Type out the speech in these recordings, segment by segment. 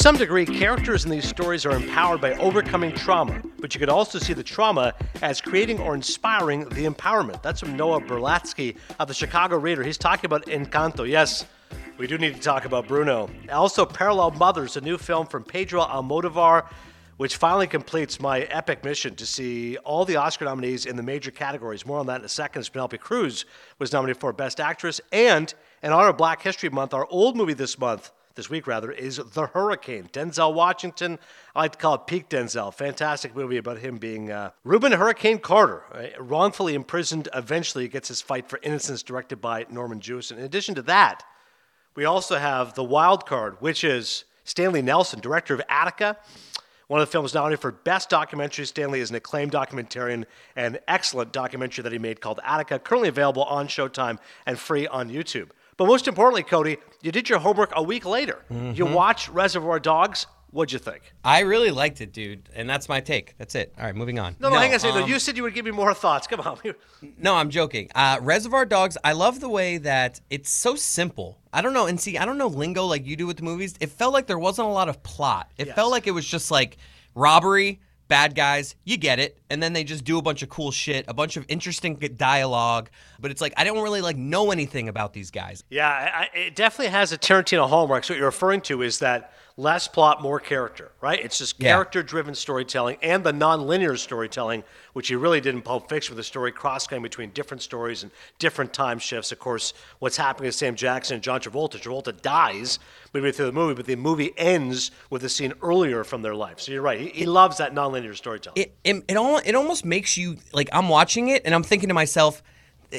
Some degree, characters in these stories are empowered by overcoming trauma, but you could also see the trauma as creating or inspiring the empowerment. That's from Noah Berlatsky of the Chicago Reader. He's talking about Encanto. Yes, we do need to talk about Bruno. Also, Parallel Mothers, a new film from Pedro Almodovar, which finally completes my epic mission to see all the Oscar nominees in the major categories. More on that in a second. Penelope Cruz was nominated for Best Actress. And in honor of Black History Month, our old movie this month, this week rather, is The Hurricane. Denzel Washington, I like to call it peak Denzel. Fantastic movie about him being uh, Rubin Hurricane Carter, uh, wrongfully imprisoned. Eventually, gets his fight for innocence directed by Norman Jewison. In addition to that, we also have The Wild Card, which is Stanley Nelson, director of Attica. One of the films nominated for Best Documentary. Stanley is an acclaimed documentarian and excellent documentary that he made called Attica, currently available on Showtime and free on YouTube. But most importantly, Cody, you did your homework a week later. Mm-hmm. You watched Reservoir Dogs. What'd you think? I really liked it, dude, and that's my take. That's it. All right, moving on. No, no, hang on a second. Um, you said you would give me more thoughts. Come on. No, I'm joking. Uh, Reservoir Dogs. I love the way that it's so simple. I don't know, and see, I don't know lingo like you do with the movies. It felt like there wasn't a lot of plot. It Yes. felt like it was just like robbery, bad guys. You get it, and then they just do a bunch of cool shit, a bunch of interesting dialogue. But it's like I don't really like know anything about these guys. Yeah, I, it definitely has a Tarantino hallmark. So what you're referring to is that less plot, more character, right? It's just Yeah. character-driven storytelling and the non-linear storytelling, which he really did in Pulp Fiction, with the story cross-cutting between different stories and different time shifts. Of course, what's happening to Sam Jackson and John Travolta? Travolta dies midway through the movie, but the movie ends with a scene earlier from their life. So you're right. He, he loves that non-linear storytelling. It it it, al- it almost makes you like I'm watching it and I'm thinking to myself.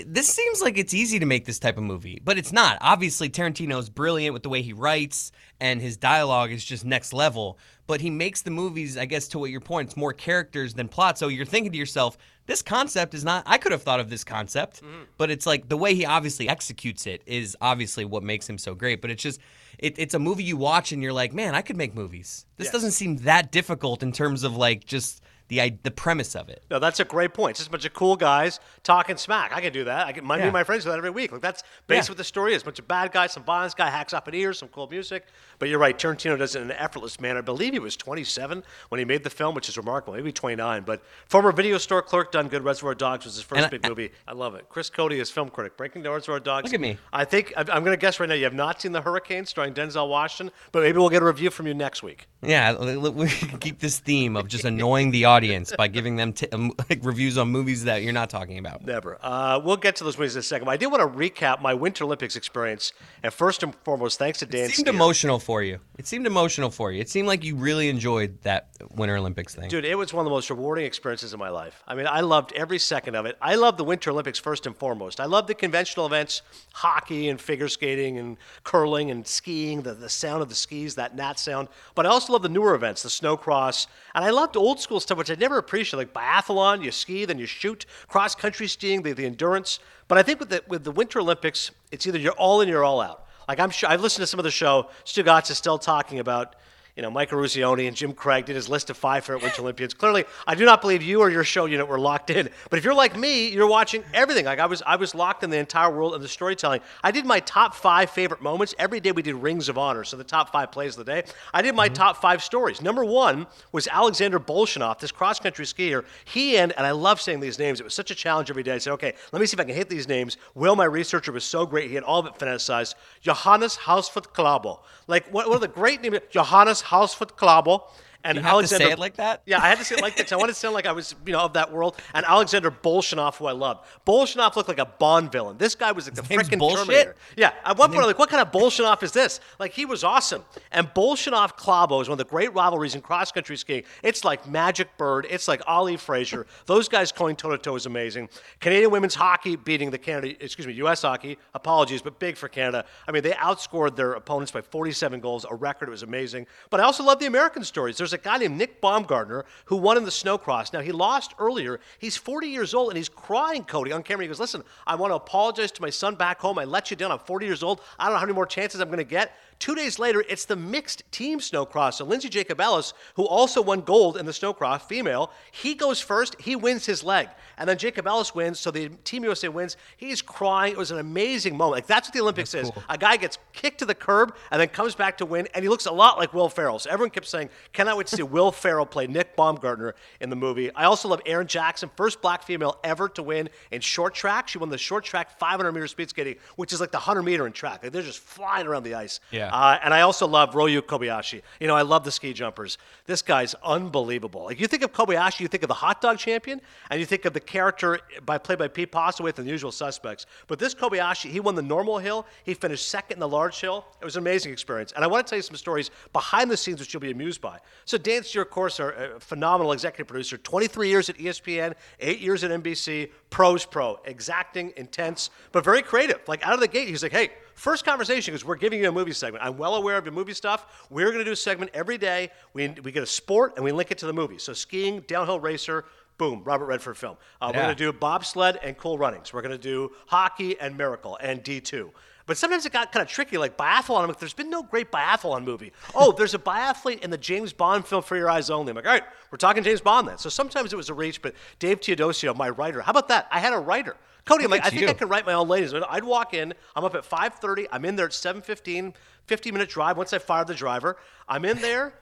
This seems like it's easy to make this type of movie, but it's not. Obviously, Tarantino is brilliant with the way he writes, and his dialogue is just next level. But he makes the movies, I guess, to what your point, it's more characters than plot. So you're thinking to yourself, this concept is not. I could have thought of this concept, mm-hmm. but it's like the way he obviously executes it is obviously what makes him so great. But it's just, it, it's a movie you watch and you're like, man, I could make movies. This Yes. doesn't seem that difficult in terms of like just the the premise of it. No, that's a great point. It's just a bunch of cool guys talking smack. I can do that. I can, my, me Yeah. and my friends do that every week. Like that's basically Yeah. what the story is. A bunch of bad guys, some violence guy hacks up an ear, some cool music. But you're right, Tarantino does it in an effortless manner. I believe he was 27 when he made the film, which is remarkable. Maybe 29. But former video store clerk, done good. Reservoir Dogs was his first And I- big movie. I love it. Chris Cote is film critic. Breaking Down Reservoir Dogs. Look at me. I think I'm, I'm going to guess right now you have not seen The Hurricane starring Denzel Washington, but maybe we'll get a review from you next week. Yeah, we keep this theme of just annoying the audience by giving them t- um, like reviews on movies that you're not talking about. Never. Uh, we'll get to those movies in a second. But I did want to recap my Winter Olympics experience. And first and foremost, thanks to Dan It seemed Steer. emotional for you. It seemed emotional for you. It seemed like you really enjoyed that Winter Olympics thing. Dude, it was one of the most rewarding experiences of my life. I mean, I loved every second of it. I loved the Winter Olympics first and foremost. I loved the conventional events, hockey and figure skating and curling and skiing, the, the sound of the skis, that gnat sound. But I also loved the newer events, the snow cross. And I loved old school stuff, which I never appreciated, like biathlon, you ski, then you shoot, cross country skiing, the, the endurance. But I think with the, with the Winter Olympics, it's either you're all in or you're all out. Like I'm sure I've listened to some of the show. Stugotz is still talking about, you know, Mike Eruzione and Jim Craig did his list of five favorite Winter Olympians. Clearly, I do not believe you or your show unit were locked in. But if you're like me, you're watching everything. Like I was, I was locked in the entire world of the storytelling. I did my top five favorite moments every day. We did Rings of Honor, so the top five plays of the day. I did my mm-hmm. top five stories. Number one was Alexander Bolshunov, this cross country skier. He and and I love saying these names. It was such a challenge every day. I said, okay, let me see if I can hit these names. Will, my researcher, was so great. He had all of it phoneticized. Johannes Høsflot Klæbo. Like one one of the great names, Johannes Høsflot Klæbo. And You have to Alexander, say it like that? Yeah, I had to say it like that I wanted to sound like I was, you know, of that world. And Alexander Bolshunov, who I loved. Bolshunov looked like a Bond villain. This guy was like the name's freaking Terminator. Yeah, at one point I'm like, what kind of Bolshunov is this? Like he was awesome. And Bolshunov Klæbo is one of the great rivalries in cross country skiing. It's like Magic Bird. It's like Ali Frazier. Those guys going toe to toe is amazing. Canadian women's hockey beating the Canada, excuse me, U.S. hockey. Apologies, but big for Canada. I mean, they outscored their opponents by 47 goals, a record. It was amazing. But I also love the American stories. There's there's a guy named Nick Baumgartner who won in the snowcross. Now, he lost earlier. He's 40 years old and he's crying, Cody, on camera. He goes, Listen, I want to apologize to my son back home. I let you down. I'm 40 years old. I don't know how many more chances I'm going to get. Two days later, it's the mixed team snowcross. So Lindsey Jacobellis, who also won gold in the snowcross, female, he goes first. He wins his leg. And then Jacobellis wins, so the Team USA wins. He's crying. It was an amazing moment. Like, that's what the Olympics is. A guy gets kicked to the curb and then comes back to win, and he looks a lot like Will Ferrell. So everyone kept saying, cannot wait to see Will Ferrell play Nick Baumgartner in the movie. I also love Erin Jackson, first black female ever to win in short track. She won the short track 500 meter speed skating, which is like the 100 meter in track. Like, they're just flying around the ice. Yeah. Uh, and I also love Ryoyu Kobayashi. You know, I love the ski jumpers. This guy's unbelievable. Like you think of Kobayashi, you think of the hot dog champion, and you think of the character by played by Pete Postlethwaite and the Usual Suspects. But this Kobayashi, he won the normal hill. He finished second in the large hill. It was an amazing experience. And I want to tell you some stories behind the scenes, which you'll be amused by. So Dan Steer, of course, our uh, phenomenal executive producer, 23 years at ESPN, eight years at NBC, pros pro, exacting, intense, but very creative. Like out of the gate, he's like, hey. First conversation because we're giving you a movie segment. I'm well aware of your movie stuff. We're going to do a segment every day. We, we get a sport and we link it to the movie. So skiing, downhill racer, boom, Robert Redford film. Uh, We're going to do bobsled and cool runnings. We're going to do hockey and miracle and D2. But sometimes it got kind of tricky, like biathlon. I'm like, there's been no great biathlon movie. Oh, there's a biathlete in the James Bond film For Your Eyes Only. I'm like, all right, we're talking James Bond then. So sometimes it was a reach, but Dave Teodosio, my writer, how about that? I had a writer. Cody, I'm like, I think I you. can write my own ladies. I'd walk in. I'm up at 5:30. I'm in there at 7:15. 50 minute drive. Once I fire the driver, I'm in there.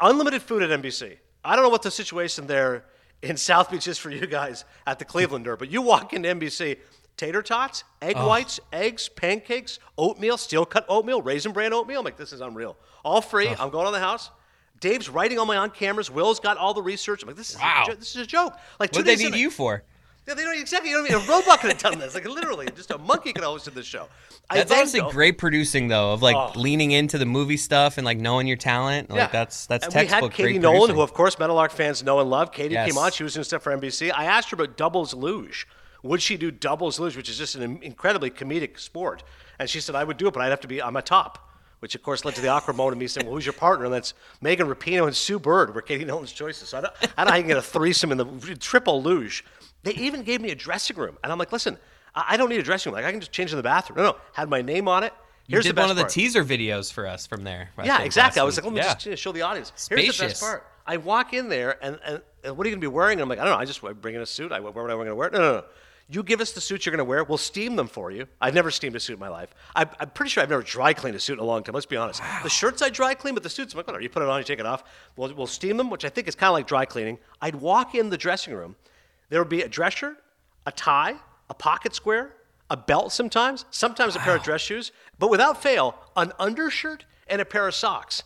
Unlimited food at NBC. I don't know what the situation there in South Beach is for you guys at the Clevelander, but you walk into NBC. Tater tots, egg whites, eggs, pancakes, oatmeal, steel cut oatmeal, raisin bran oatmeal. I'm like, this is unreal. All free. I'm going on the house. Dave's writing all my on cameras. Will's got all the research. I'm like, this is Wow. a, jo- this is a joke. Like What do they need you for? Yeah, they don't exactly. You know what I mean? A robot could have done this. Like literally, just a monkey could have hosted this show. I That's honestly great producing though, of like Oh. leaning into the movie stuff and like knowing your talent. Like Yeah. that's that's and textbook we had Katie Nolan, producing. who of course Meadowlark fans know and love. Katie Yes. came on; she was doing stuff for NBC. I asked her about doubles luge. Would she do doubles luge, which is just an incredibly comedic sport? And she said, "I would do it, but I'd have to be on my top." Which of course led to the awkward moment of me saying, "Well, who's your partner?" And that's Megan Rapinoe and Sue Bird were Katie Nolan's choices. So I don't, I don't know how you can get a threesome in the triple luge. They even gave me a dressing room, and I'm like, "Listen, I, don't need a dressing room. Like I can just change in the bathroom." No, no, had my name on it. you Here's did the one of the part. teaser videos for us from there. I Yeah, exactly. I was like, let me Yeah. just show the audience. Here's the best Spacious. part. I walk in there, and, and, and what are you going to be wearing? And I'm like, I don't know. I just I bring in a suit. I wear what I'm going to wear. No, no, no. You give us the suits you're going to wear. We'll steam them for you. I've never steamed a suit in my life. I, I'm pretty sure I've never dry cleaned a suit in a long time. Let's be honest. The shirts I dry clean, but the suits, I'm like, whatever. You put it on, you take it off. We'll, we'll steam them, which I think is kind of like dry cleaning. I'd walk in the dressing room. There would be a dress shirt, a tie, a pocket square, a belt sometimes, sometimes a pair of dress shoes, but without fail, an undershirt and a pair of socks.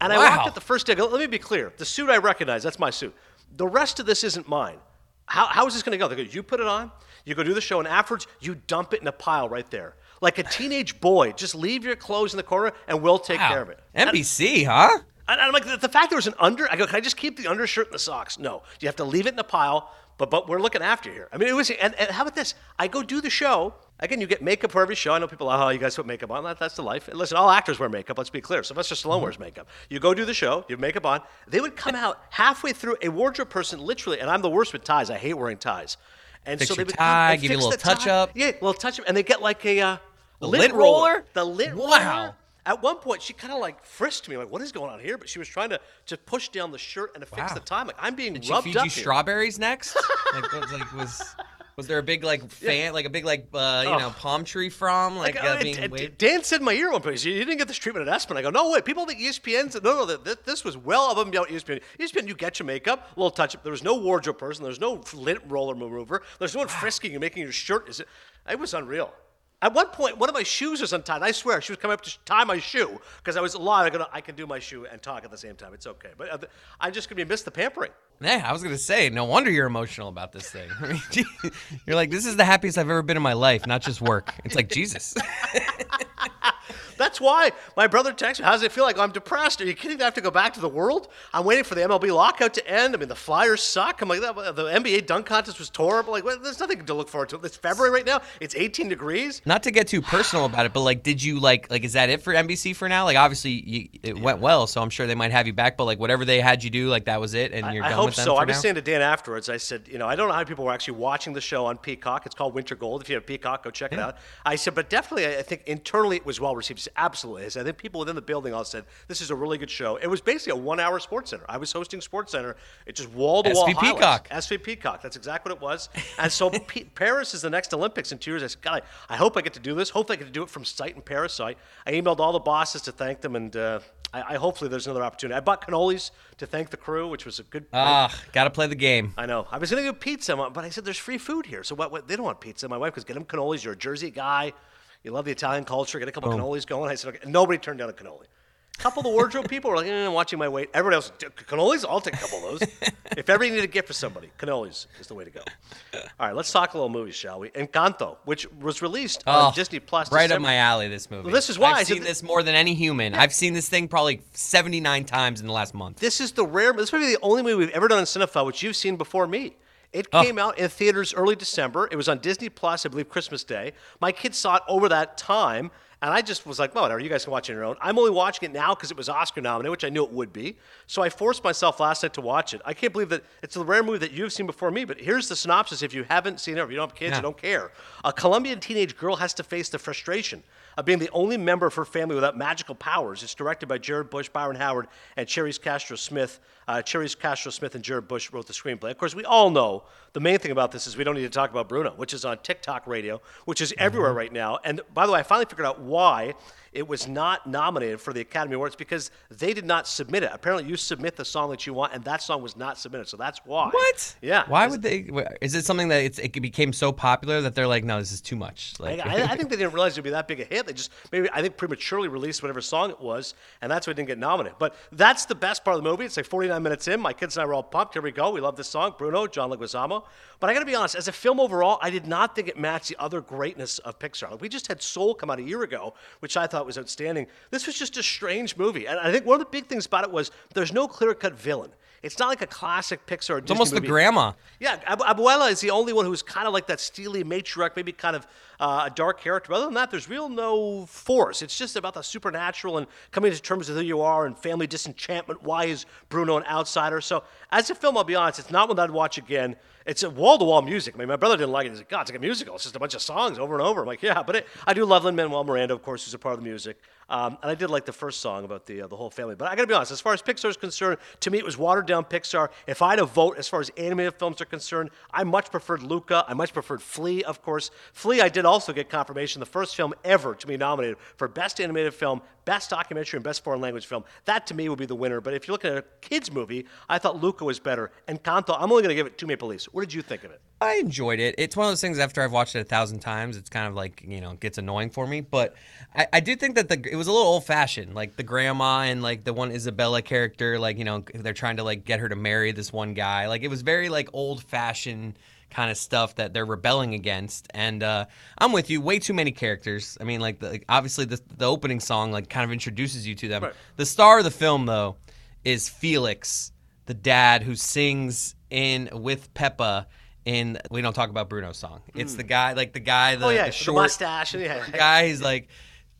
And I walked Wow. at the first day. Let me be clear. The suit I recognize, that's my suit. The rest of this isn't mine. How, how is this going to go? They go, you put it on, you go do the show, and afterwards you dump it in a pile right there. Like a teenage boy, just leave your clothes in the corner and we'll take Wow. care of it. And- NBC, huh? and I'm like, the, the fact there was an under, I go, can I just keep the undershirt and the socks? No, you have to leave it in a pile. But but we're looking after you here. I mean, it was. And, and how about this? I go do the show. Again, you get makeup for every show. I know people, oh, you guys put makeup on. That, that's the life. And listen, all actors wear makeup. Let's be clear. Sylvester Stallone wears makeup. You go do the show. You have makeup on. They would come out halfway through. A wardrobe person, literally, and I'm the worst with ties. I hate wearing ties. And Fix so they would tie, give you a little touch tie. up. Yeah, a little touch up, and they get like a, uh, A lint roller? The lint Wow. roller. At one point, she kind of like frisked me, like, "What is going on here?" But she was trying to to push down the shirt and to fix Wow. the time. I'm like, I'm being Did she rubbed feed up you here. strawberries next? like, was, like was was there a big like fan, like a big like uh, you know palm tree from like, Like, uh, being D- waved? Dan said in my ear one place, you you didn't get this treatment at ESPN. I go, no way. People think ESPN's no, no. That- this was well above and beyond ESPN. ESPN, you get your makeup, a little touch up. There was no wardrobe person. There's no lint roller remover. There's no one frisking and making your shirt. Is it? It was unreal. At one point, one of my shoes was untied. I swear, she was coming up to tie my shoe because I was alive. I go, I can do my shoe and talk at the same time. It's okay. But uh, I'm just gonna be miss the pampering. Yeah, I was gonna say, no wonder you're emotional about this thing. I mean, you're like, this is the happiest I've ever been in my life, not just work. It's like Jesus. That's why my brother texted me. How does it feel like? I'm depressed. Are you kidding? I have to go back to the world. I'm waiting for the MLB lockout to end. I mean, the Flyers suck. I'm like, the NBA dunk contest was horrible. Like, well, there's nothing to look forward to. It's February right now. It's 18 degrees. Not to get too personal about it, but like, did you like like is that it for NBC for now? Like, obviously you, it went well, so I'm sure they might have you back. But like, whatever they had you do, like that was it, and you're I, I hope so. I was now? saying to Dan afterwards. I said, you know, I don't know how people were actually watching the show on Peacock. It's called Winter Gold. If you have Peacock, go check it out. I said, but definitely, I think internally it was well received. Absolutely is. I think people within the building all said this is a really good show. It was basically a one-hour Sports Center. I was hosting Sports Center. It just wall to wall SV Peacock. SV Peacock. That's exactly what it was. And so P- Paris is the next Olympics in two years. I said, God, I, I hope I get to do this. Hope I get to do it from site in Paris. So I, I emailed all the bosses to thank them, and uh, I, I hopefully there's another opportunity. I bought cannolis to thank the crew, which was a good. Ah, gotta play the game. I know. I was going to do pizza, but I said there's free food here. So what, what they don't want pizza. My wife goes, get them cannolis. You're a Jersey guy. You love the Italian culture. Get a couple cannolis going. I said, okay. Nobody turned down a cannoli. A couple of the wardrobe people were like, eh, I'm watching my weight. Everybody else, cannolis? I'll take a couple of those. if ever you need a gift for somebody, cannolis is the way to go. All right, let's talk a little movies, shall we? Encanto, which was released on Disney Plus. Oh, right up my alley. This movie. Well, this is why I've seen th- this more than any human. I've seen this thing probably 79 times in the last month. This is the rare. This may be the only movie we've ever done in Cinephile, which you've seen before me. It Oh. came out in theaters early December. It was on Disney Plus, I believe, Christmas Day. My kids saw it over that time, and I just was like, well, whatever, you guys can watch it on your own. I'm only watching it now because it was Oscar nominated, which I knew it would be. So I forced myself last night to watch it. I can't believe that it's a rare movie that you've seen before me, but here's the synopsis if you haven't seen it, or if you don't have kids, Yeah. you don't care. A Colombian teenage girl has to face the frustration of being the only member of her family without magical powers. It's directed by Jared Bush, Byron Howard, and Charise Castro Smith. Uh, Charise Castro Smith and Jared Bush wrote the screenplay. Of course, we all know the main thing about this is we don't need to talk about Bruno, which is on TikTok radio, which is everywhere right now. And by the way, I finally figured out why it was not nominated for the Academy Awards because they did not submit it. Apparently, you submit the song that you want, and that song was not submitted. So that's why. What? Yeah. Why It's- would they? Is it something that it's, it became so popular that they're like, no, this is too much? I, Like, I, I think they didn't realize it would be that big a hit. They just maybe I think prematurely released whatever song it was, and that's why it didn't get nominated. But that's the best part of the movie. It's like 49 minutes in. My kids and I were all pumped. Here we go. We love this song, Bruno, John Leguizamo. But I got to be honest, as a film overall, I did not think it matched the other greatness of Pixar. Like, we just had Soul come out a year ago, which I thought was outstanding. This was just a strange movie, and I think one of the big things about it was there's no clear-cut villain. It's not like a classic Pixar. it's almost the grandma. Yeah, Abu- Abuela is the only one who's kind of like that steely matriarch, maybe kind of uh, a dark character. Other than that, there's real no force. It's just about the supernatural and coming to terms with who you are and family disenchantment. Why is Bruno an outsider? So, as a film, I'll be honest, it's not one that I'd watch again. It's a wall-to-wall music. I mean, my brother didn't like it. He's like, God, it's like a musical. It's just a bunch of songs over and over. I'm like, yeah, but it, I do love Lin-Manuel Miranda, of course, who's a part of the music. Um, and I did like the first song about the uh, the whole family. But I got to be honest, as far as Pixar is concerned, to me it was watered down Pixar. If I had a vote as far as animated films are concerned, I much preferred Luca. I much preferred Flee, of course. Flee, I did also get confirmation the first film ever to be nominated for Best Animated Film, Best Documentary, and Best Foreign Language Film. That to me would be the winner. But if you're looking at a kids movie, I thought Luca was better. Encanto, I'm only going to give it two Maple Leafs. What did you think of it? I enjoyed it. It's one of those things after I've watched it a thousand times, it's kind of like you know gets annoying for me. But I, I do think that the it was a little old fashioned, like the grandma and like the one Isabella character, like you know they're trying to like get her to marry this one guy. Like it was very like old fashioned kind of stuff that they're rebelling against. And uh, I'm with you. Way too many characters. I mean, like the, like, obviously the the opening song like kind of introduces you to them. Right. The star of the film though is Felix, the dad who sings in with Pepa in we don't talk about Bruno's song. It's the guy like the guy the, oh, yeah, the the short mustache. Yeah. guy he's like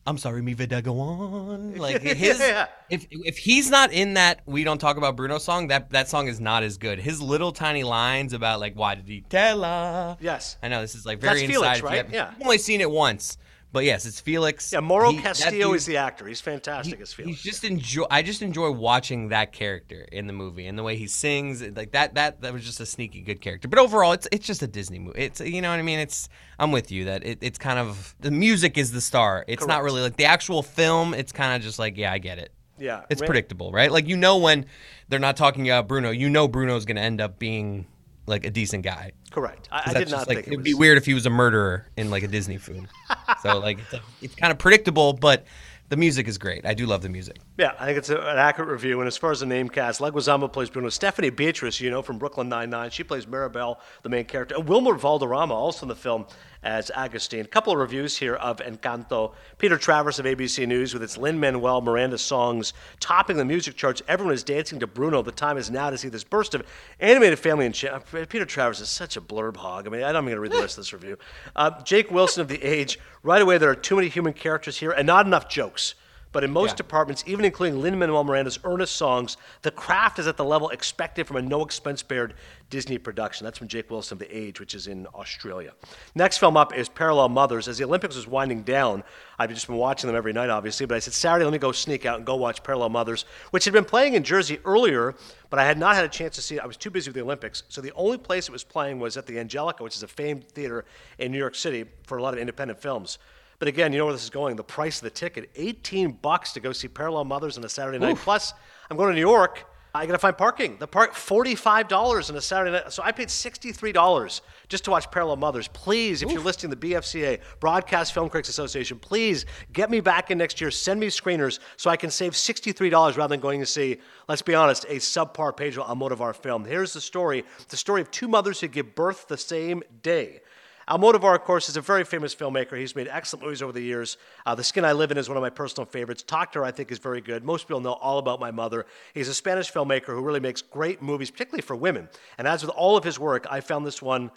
I'm sorry, mi vida go on. Like his, Yeah. if if he's not in that, we don't talk about Bruno song. That that song is not as good. His little tiny lines about like why did he tell her? Yes. I know this is like very That's inside. Felix, right? Yeah. I've only seen it once, but yes, it's Felix. Yeah, Mauro He- Castillo dude- is the actor. He's fantastic as Felix. He's just enjoy. I just enjoy watching that character in the movie and the way he sings. Like that. That that was just a sneaky good character. But overall, it's it's just a Disney movie. It's you know what I mean. It's I'm with you that it, it's kind of the music is the star. It's not really like the actual film. It's kind of just like yeah, I get it. Yeah, It's predictable, right? Like you know when they're not talking about Bruno, you know Bruno's going to end up being like a decent guy. Correct. I, I did not like, think it it'd was. be weird if he was a murderer in like a Disney film. so like it's, it's kind of predictable, but the music is great. I do love the music. Yeah, I think it's a, an accurate review. And as far as the name cast, Leguizamo plays Bruno. Stephanie Beatriz, you know, from Brooklyn Nine-Nine, she plays Mirabel, the main character. And Wilmer Valderrama, also in the film, as Agustin. A couple of reviews here of Encanto. Peter Travers of ABC News with its Lin Manuel Miranda songs topping the music charts. Everyone is dancing to Bruno. The time is now to see this burst of animated family and cha- Peter Travers is such a blurb hog. I mean, I'm going to read the rest of this review. Uh, Jake Wilson of The Age. Right away, there are too many human characters here and not enough jokes. But in most Yeah. departments, even including Lin Manuel Miranda's earnest songs, the craft is at the level expected from a no expense spared Disney production. That's from Jake Wilson of The Age, which is in Australia. Next film up is Parallel Mothers. As the Olympics was winding down, I've just been watching them every night, obviously, but I said, Saturday, let me go sneak out and go watch Parallel Mothers, which had been playing in Jersey earlier, but I had not had a chance to see it. I was too busy with the Olympics. So the only place it was playing was at the Angelika, which is a famed theater in New York City for a lot of independent films. But again, you know where this is going. The price of the ticket, 18 bucks to go see Parallel Mothers on a Saturday night. Plus, I'm going to New York. I got to find parking. The park, $45 on a Saturday night. So I paid $63 just to watch Parallel Mothers. Please, if you're listening to the BFCA, Broadcast Film Critics Association, please get me back in next year. Send me screeners so I can save $63 rather than going to see, let's be honest, a subpar Pedro Almodovar film. Here's the story the story of two mothers who give birth the same day. Almodovar, of course, is a very famous filmmaker. He's made excellent movies over the years. Uh, the Skin I Live In is one of my personal favorites. Talk to Her, I think, is very good. Most people know all about my mother. He's a Spanish filmmaker who really makes great movies, particularly for women. And as with all of his work, I found this one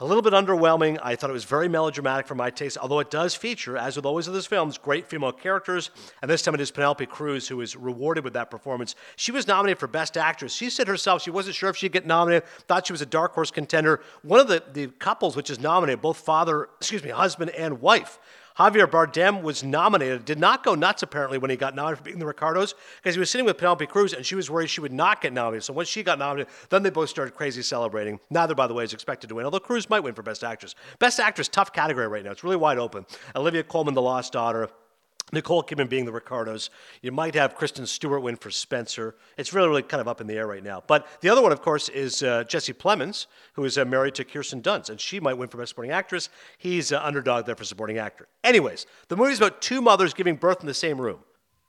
a little bit underwhelming. I thought it was very melodramatic for my taste, although it does feature, as with always with his films, great female characters. And this time it is Penelope Cruz who is rewarded with that performance. She was nominated for Best Actress. She said herself she wasn't sure if she'd get nominated, thought she was a dark horse contender. One of the, the couples which is nominated, both father, excuse me, husband and wife, Javier Bardem was nominated, did not go nuts apparently when he got nominated for being the Ricardos, because he was sitting with Penelope Cruz and she was worried she would not get nominated. So once she got nominated, then they both started crazy celebrating. Neither, by the way, is expected to win, although Cruz might win for Best Actress. Best Actress, tough category right now. It's really wide open. Olivia Colman, The Lost Daughter. Nicole Kidman being the Ricardos. You might have Kristen Stewart win for Spencer. It's really, really kind of up in the air right now. But the other one, of course, is uh, Jesse Plemons, who is uh, married to Kirsten Dunst, and she might win for Best Supporting Actress. He's uh, underdog there for Supporting Actor. Anyways, the movie's about two mothers giving birth in the same room.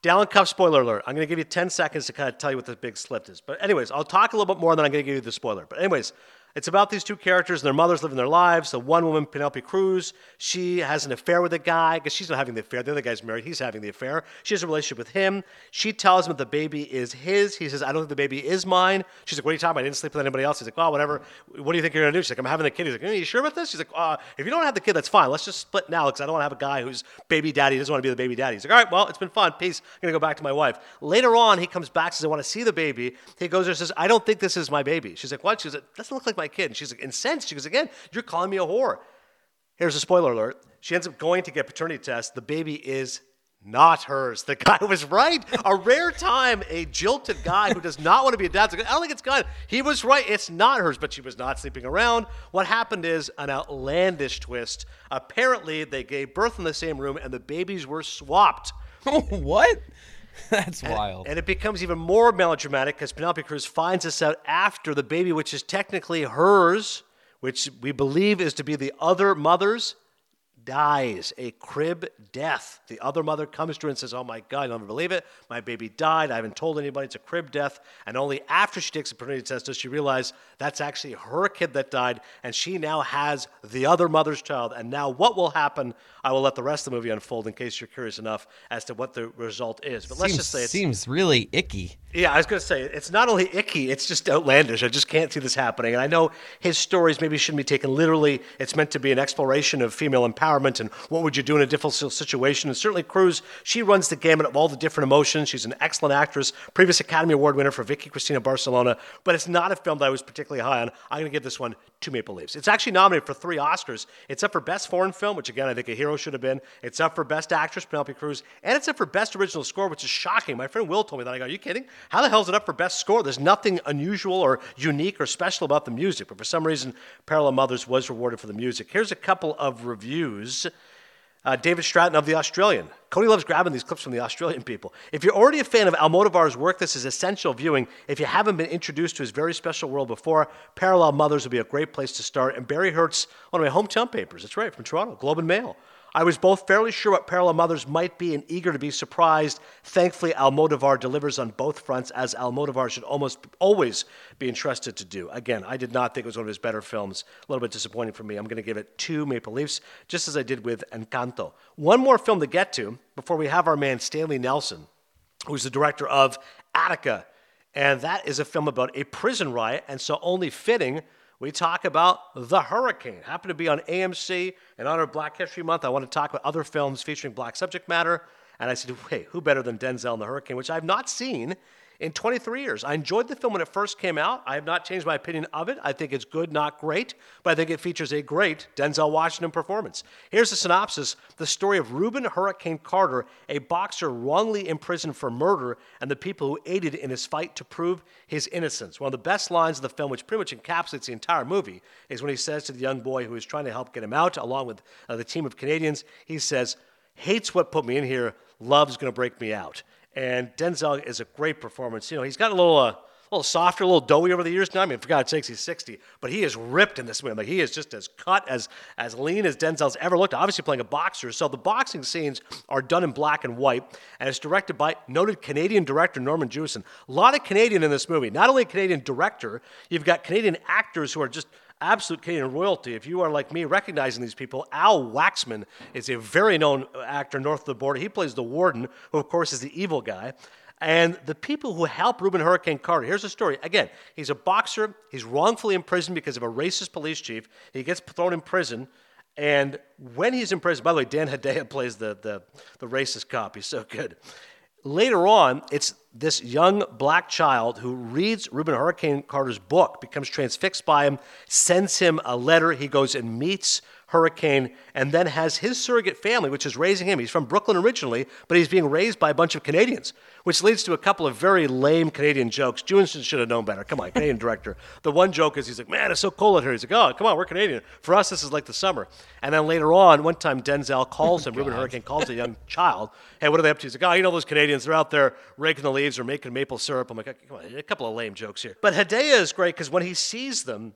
Dalen Cuff, spoiler alert. I'm going to give you 10 seconds to kind of tell you what the big slip is. But, anyways, I'll talk a little bit more, and then I'm going to give you the spoiler. But, anyways, it's about these two characters and their mothers living their lives. The one woman, Penelope Cruz, she has an affair with a guy. Guess she's not having the affair. The other guy's married. He's having the affair. She has a relationship with him. She tells him that the baby is his. He says, I don't think the baby is mine. She's like, What are you talking about? I didn't sleep with anybody else. He's like, Oh, whatever. What do you think you're going to do? She's like, I'm having the kid. He's like, Are you sure about this? She's like, uh, If you don't have the kid, that's fine. Let's just split now because I don't want to have a guy who's baby daddy. He doesn't want to be the baby daddy. He's like, All right, well, it's been fun. Peace. I'm going to go back to my wife. Later on, he comes back, says, I want to see the baby. He goes there and says, I don't think this is my baby. She's like, What? She's like, Doesn't look like my kid. And she's like, Incensed. She goes, Again, you're calling me a whore. Here's a spoiler alert. She ends up going to get paternity test. The baby is not hers. The guy was right. A rare time, a jilted guy who does not want to be a dad. I don't think it's good. He was right. It's not hers, but she was not sleeping around. What happened is an outlandish twist. Apparently, they gave birth in the same room and the babies were swapped. what? That's wild. And it becomes even more melodramatic because Penelope Cruz finds this out after the baby, which is technically hers, which we believe is to be the other mother's, dies a crib death. The other mother comes to her and says, Oh my God, you'll never believe it. My baby died. I haven't told anybody. It's a crib death. And only after she takes a paternity test does she realize that's actually her kid that died. And she now has the other mother's child. And now what will happen? I will let the rest of the movie unfold in case you're curious enough as to what the result is. But let's just say it seems really icky. Yeah, I was going to say, it's not only icky, it's just outlandish. I just can't see this happening. And I know his stories maybe shouldn't be taken literally. It's meant to be an exploration of female empowerment and what would you do in a difficult situation. And certainly Cruz, she runs the gamut of all the different emotions. She's an excellent actress, previous Academy Award winner for Vicky Cristina Barcelona. But it's not a film that I was particularly high on. I'm going to give this one two Maple Leafs. It's actually nominated for three Oscars. It's up for Best Foreign Film, which again, I think a hero should have been. It's up for Best Actress, Penelope Cruz. And it's up for Best Original Score, which is shocking. My friend Will told me that. I go, Are you kidding? How the hell is it up for Best Score? There's nothing unusual or unique or special about the music. But for some reason, Parallel Mothers was rewarded for the music. Here's a couple of reviews. Uh, David Stratton of The Australian. Cody loves grabbing these clips from the Australian people. If you're already a fan of Almodovar's work, this is essential viewing. If you haven't been introduced to his very special world before, Parallel Mothers would be a great place to start. And Barry Hertz, one of my hometown papers, that's right, from Toronto, Globe and Mail. I was both fairly sure what Parallel Mothers might be and eager to be surprised. Thankfully, Almodovar delivers on both fronts, as Almodovar should almost always be entrusted to do. Again, I did not think it was one of his better films. A little bit disappointing for me. I'm going to give it two Maple Leafs, just as I did with Encanto. One more film to get to before we have our man Stanley Nelson, who's the director of Attica. And that is a film about a prison riot, and so only fitting we talk about The Hurricane. Happened to be on AMC in honor of Black History Month. I want to talk about other films featuring black subject matter. And I said, hey, who better than Denzel in The Hurricane, which I've not seen in 23 years. I enjoyed the film when it first came out. I have not changed my opinion of it. I think it's good, not great, but I think it features a great Denzel Washington performance. Here's the synopsis the story of Rubin Hurricane Carter, a boxer wrongly imprisoned for murder, and the people who aided in his fight to prove his innocence. One of the best lines of the film, which pretty much encapsulates the entire movie, is when he says to the young boy who is trying to help get him out, along with uh, the team of Canadians, he says, Hates what put me in here, love's gonna break me out. And Denzel is a great performance. You know, he's got a little, uh, a little softer, a little doughy over the years now. I mean, for God's sakes, he's 60, but he is ripped in this movie. Like, he is just as cut, as as lean as Denzel's ever looked. Obviously, playing a boxer, so the boxing scenes are done in black and white, and it's directed by noted Canadian director Norman Jewison. A lot of Canadian in this movie. Not only a Canadian director, you've got Canadian actors who are just absolute Canadian royalty. If you are like me recognizing these people, Al Waxman is a very known actor north of the border. He plays the warden, who, of course, is the evil guy. And the people who help Rubin Hurricane Carter, here's the story. Again, he's a boxer. He's wrongfully imprisoned because of a racist police chief. He gets thrown in prison. And when he's in prison, by the way, Dan Hedaya plays the, the, the racist cop. He's so good. Later on, it's this young black child who reads Rubin Hurricane Carter's book, becomes transfixed by him, sends him a letter. He goes and meets Hurricane, and then has his surrogate family, which is raising him. He's from Brooklyn originally, but he's being raised by a bunch of Canadians, which leads to a couple of very lame Canadian jokes. Jewison should have known better. Come on, Canadian director. The one joke is he's like, man, it's so cold out here. He's like, oh, come on, we're Canadian. For us, this is like the summer. And then later on, one time Denzel calls him, oh, Rubin Hurricane calls a young child, hey, what are they up to? He's like, oh, you know those Canadians, they're out there raking the leaves or making maple syrup. I'm like, come on, a couple of lame jokes here. But Hedaya is great because when he sees them,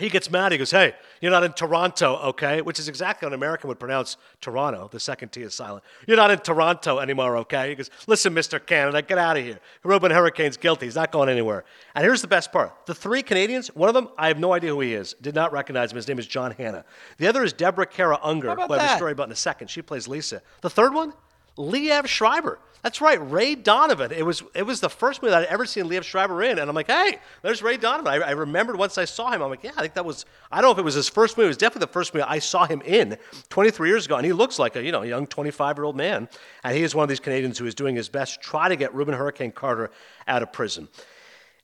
he gets mad. He goes, Hey, you're not in Toronto, okay? Which is exactly how an American would pronounce Toronto. The second T is silent. You're not in Toronto anymore, okay? He goes, Listen, Mr. Canada, get out of here. Rubin Hurricane's guilty. He's not going anywhere. And here's the best part the three Canadians, one of them, I have no idea who he is. Did not recognize him. His name is John Hannah. The other is Deborah Kara Unger, who I have that? a story about in a second. She plays Lisa. The third one, Liev Schreiber. That's right, Ray Donovan. It was it was the first movie that I'd ever seen Liev Schreiber in, and I'm like, hey, there's Ray Donovan. I, I remembered once I saw him. I'm like, yeah, I think that was. I don't know if it was his first movie. It was definitely the first movie I saw him in 23 years ago, and he looks like a you know young 25 year old man, and he is one of these Canadians who is doing his best to try to get Rubin Hurricane Carter out of prison.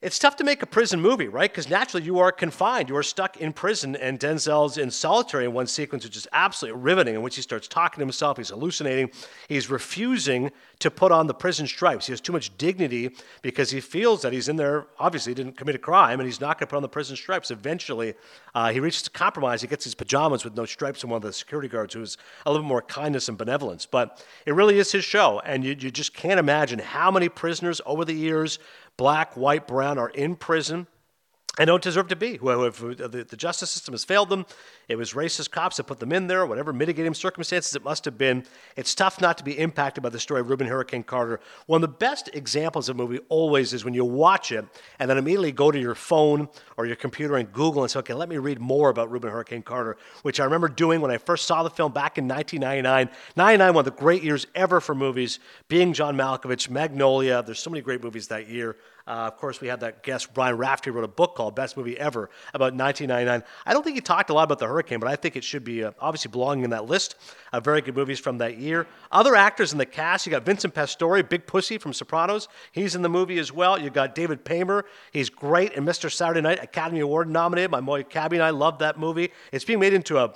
It's tough to make a prison movie, right? Because naturally you are confined. You are stuck in prison, and Denzel's in solitary in one sequence, which is absolutely riveting, in which he starts talking to himself. He's hallucinating. He's refusing to put on the prison stripes. He has too much dignity because he feels that he's in there. Obviously, he didn't commit a crime, and he's not going to put on the prison stripes. Eventually, uh, he reaches a compromise. He gets his pajamas with no stripes from one of the security guards, who's a little more kindness and benevolence. But it really is his show, and you, you just can't imagine how many prisoners over the years black, white, brown, are in prison and don't deserve to be. The justice system has failed them. It was racist cops that put them in there, whatever mitigating circumstances it must have been. It's tough not to be impacted by the story of Rubin Hurricane Carter. One of the best examples of a movie always is when you watch it and then immediately go to your phone or your computer and Google and say, okay, let me read more about Rubin Hurricane Carter, which I remember doing when I first saw the film back in 1999. 99, one of the great years ever for movies, being John Malkovich, Magnolia. There's so many great movies that year. Uh, of course, we had that guest, Brian Raftery, wrote a book called Best Movie Ever about 1999. I don't think he talked a lot about the hurricane, but I think it should be uh, obviously belonging in that list of very good movies from that year. Other actors in the cast, you got Vincent Pastore, Big Pussy from Sopranos. He's in the movie as well. You got David Paymer. He's great in Mr. Saturday Night, Academy Award nominated. My boy Cabby and I love that movie. It's being made into a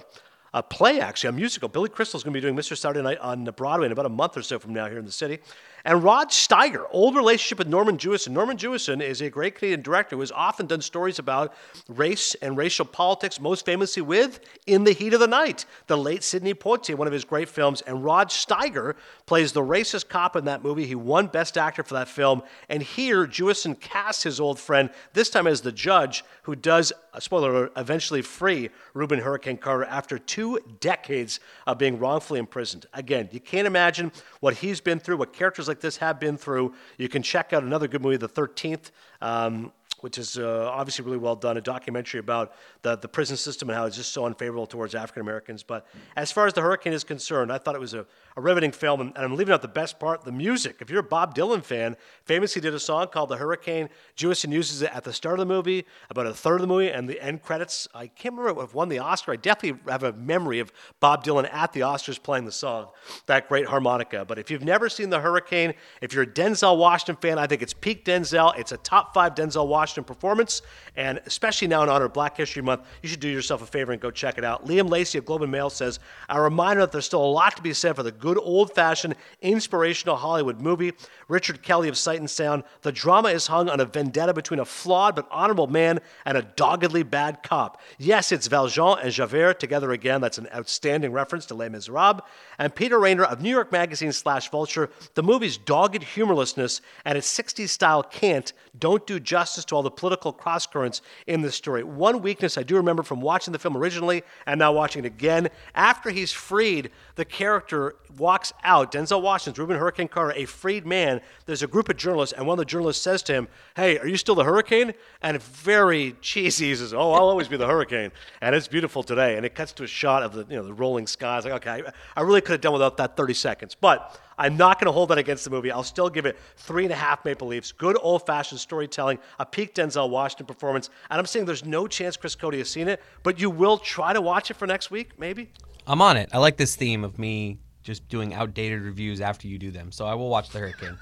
a play, actually, a musical. Billy Crystal's going to be doing Mr. Saturday Night on Broadway in about a month or so from now here in the city. And Rod Steiger, old relationship with Norman Jewison. Norman Jewison is a great Canadian director who has often done stories about race and racial politics, most famously with In the Heat of the Night, the late Sidney Poitier, one of his great films. And Rod Steiger plays the racist cop in that movie. He won Best Actor for that film. And here, Jewison casts his old friend, this time as the judge, who does, uh, spoiler alert, eventually free Rubin Hurricane Carter after two decades of being wrongfully imprisoned. Again, you can't imagine what he's been through, what characters like this have been through. You can check out another good movie, The 13th. Um, which is uh, obviously really well done, a documentary about the, the prison system and how it's just so unfavorable towards African Americans. But as far as the hurricane is concerned, I thought it was a, a riveting film, and, and, I'm leaving out the best part the music. If you're a Bob Dylan fan, famously did a song called The Hurricane. Jewison uses it at the start of the movie, about a third of the movie, and the end credits. I can't remember if won the Oscar. I definitely have a memory of Bob Dylan at the Oscars playing the song, that great harmonica. But if you've never seen The Hurricane, if you're a Denzel Washington fan, I think it's peak Denzel. It's a top five Denzel Washington Washington performance. And especially now in honor of Black History Month, you should do yourself a favor and go check it out. Liam Lacey of Globe and Mail says, A reminder that there's still a lot to be said for the good old fashioned, inspirational Hollywood movie. Richard Kelly of Sight and Sound, the drama is hung on a vendetta between a flawed but honorable man and a doggedly bad cop. Yes, it's Valjean and Javert together again. That's an outstanding reference to Les Miserables. And Peter Rainer of New York Magazine slash Vulture, the movie's dogged humorlessness and its 60s style cant don't do justice to all the political crosscurrents in this story. One weakness I do remember from watching the film originally and now watching it again, after he's freed, the character walks out. Denzel Washington's Rubin Hurricane Carter, a freed man. There's a group of journalists, and one of the journalists says to him, Hey, are you still the hurricane? And very cheesy, he says, Oh, I'll always be the hurricane. And it's beautiful today. And it cuts to a shot of the, you know, the rolling skies. Like, okay, I really could have done without that 30 seconds. But I'm not going to hold that against the movie. I'll still give it three and a half Maple Leafs. Good old fashioned storytelling, a peak Denzel Washington performance. And I'm saying there's no chance Chris Cote has seen it, but you will try to watch it for next week, maybe? I'm on it. I like this theme of me just doing outdated reviews after you do them. So I will watch The Hurricane.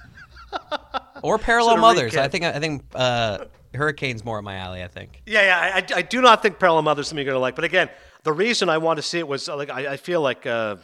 or Parallel so Mothers. Recap. I think I think uh, Hurricane's more at my alley. I think. Yeah, yeah. I, I do not think Parallel Mothers is something you're gonna like. But again, the reason I want to see it was like I, I feel like. Uh,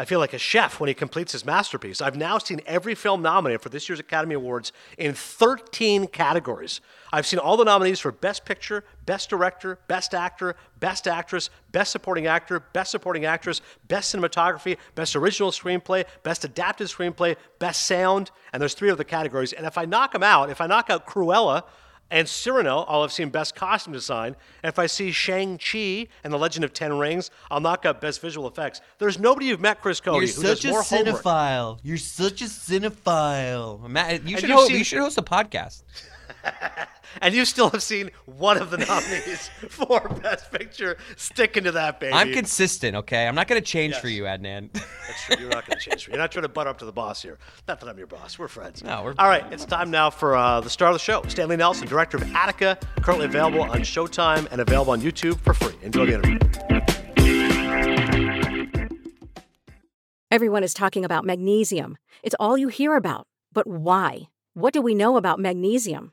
I feel like a chef when he completes his masterpiece. I've now seen every film nominated for this year's Academy Awards in 13 categories. I've seen all the nominees for Best Picture, Best Director, Best Actor, Best Actress, Best Supporting Actor, Best Supporting Actress, Best Cinematography, Best Original Screenplay, Best Adapted Screenplay, Best Sound, and there's three other categories. And if I knock them out, if I knock out Cruella, and Cyrano, I'll have seen Best Costume Design. And if I see Shang-Chi and The Legend of Ten Rings, I'll knock out Best Visual Effects. There's nobody you've met, Chris Cote, You're such a cinephile. Homework. You're such a cinephile. Matt, you, should host, seen... you should host a podcast. and you still have seen one of the nominees for Best Picture. Sticking to that, baby. I'm consistent, okay? I'm not going to change yes. for you, Adnan. That's true. You're not going to change for you. You're not trying to butt up to the boss here. Not that I'm your boss. We're friends. No, we're. All right, it's time now for uh, the star of the show, Stanley Nelson, director of Attica, currently available on Showtime and available on YouTube for free. Enjoy the interview. Everyone is talking about magnesium. It's all you hear about. But why? What do we know about magnesium?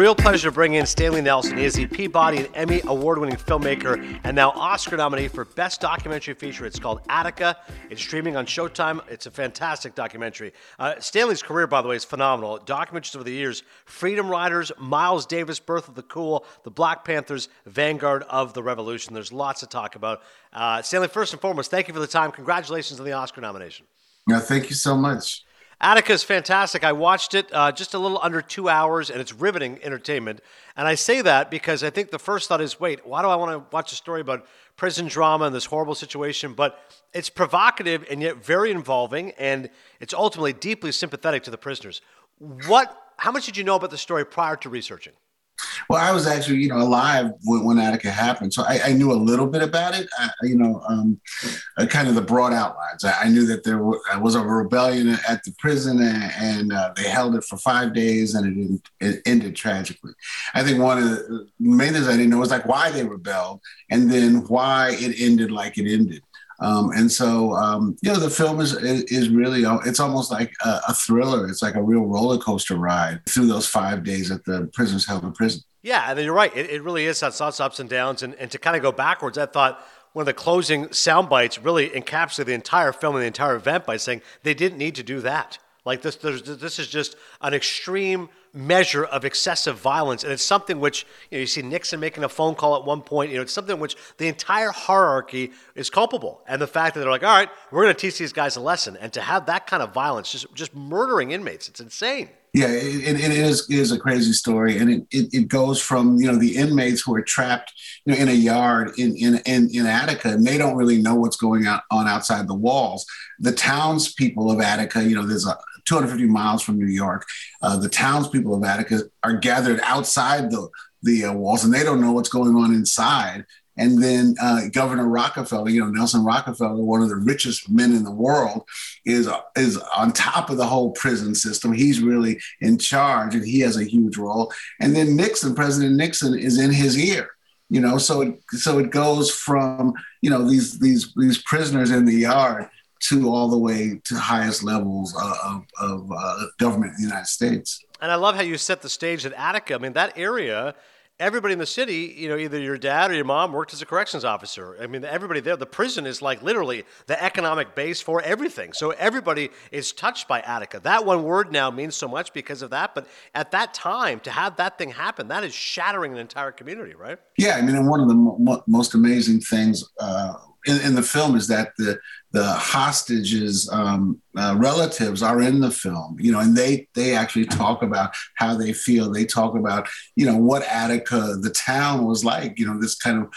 Real pleasure to bring in Stanley Nelson. He is the Peabody and Emmy award winning filmmaker and now Oscar nominee for Best Documentary Feature. It's called Attica. It's streaming on Showtime. It's a fantastic documentary. Uh, Stanley's career, by the way, is phenomenal. Documentaries over the years Freedom Riders, Miles Davis, Birth of the Cool, The Black Panthers, Vanguard of the Revolution. There's lots to talk about. Uh, Stanley, first and foremost, thank you for the time. Congratulations on the Oscar nomination. Yeah, thank you so much. Attica is fantastic. I watched it uh, just a little under two hours, and it's riveting entertainment. And I say that because I think the first thought is, wait, why do I want to watch a story about prison drama and this horrible situation? But it's provocative and yet very involving, and it's ultimately deeply sympathetic to the prisoners. What? How much did you know about the story prior to researching? Well, I was actually, you know, alive when, when Attica happened, so I, I, knew a little bit about it. I, you know, um, uh, kind of the broad outlines. I, I knew that there was, uh, was, a rebellion at the prison, and, and uh, they held it for five days, and it, it, ended tragically. I think one of the main things I didn't know was like why they rebelled, and then why it ended like it ended. Um, and so, um, you know, the film is is really it's almost like a, a, thriller. It's like a real roller coaster ride through those five days at the prisoners held in prison. Yeah, and you're right. It, it really is of ups and downs. And, and to kind of go backwards, I thought one of the closing sound bites really encapsulated the entire film and the entire event by saying they didn't need to do that. Like this, this is just an extreme measure of excessive violence, and it's something which you, know, you see Nixon making a phone call at one point. You know, it's something which the entire hierarchy is culpable, and the fact that they're like, "All right, we're going to teach these guys a lesson," and to have that kind of violence, just just murdering inmates, it's insane. Yeah, it, it is it is a crazy story, and it, it, it goes from you know the inmates who are trapped you know in a yard in in in, in Attica, and they don't really know what's going on outside the walls. The townspeople of Attica, you know, there's a 250 miles from New York. Uh, the townspeople of Attica are gathered outside the the uh, walls, and they don't know what's going on inside. And then uh, Governor Rockefeller, you know, Nelson Rockefeller, one of the richest men in the world, is is on top of the whole prison system. He's really in charge, and he has a huge role. And then Nixon, President Nixon, is in his ear. You know, so it so it goes from you know these these these prisoners in the yard to all the way to highest levels of, of uh, government in the United States. And I love how you set the stage at Attica. I mean, that area everybody in the city, you know, either your dad or your mom worked as a corrections officer. I mean, everybody there, the prison is like literally the economic base for everything. So everybody is touched by Attica. That one word now means so much because of that. But at that time, to have that thing happen, that is shattering an entire community, right? Yeah, I mean, and one of the mo- most amazing things uh, in, in, the film is that the the hostages um, uh, relatives are in the film you know and they they actually talk about how they feel. They talk about you know what attica the town was like you know this kind of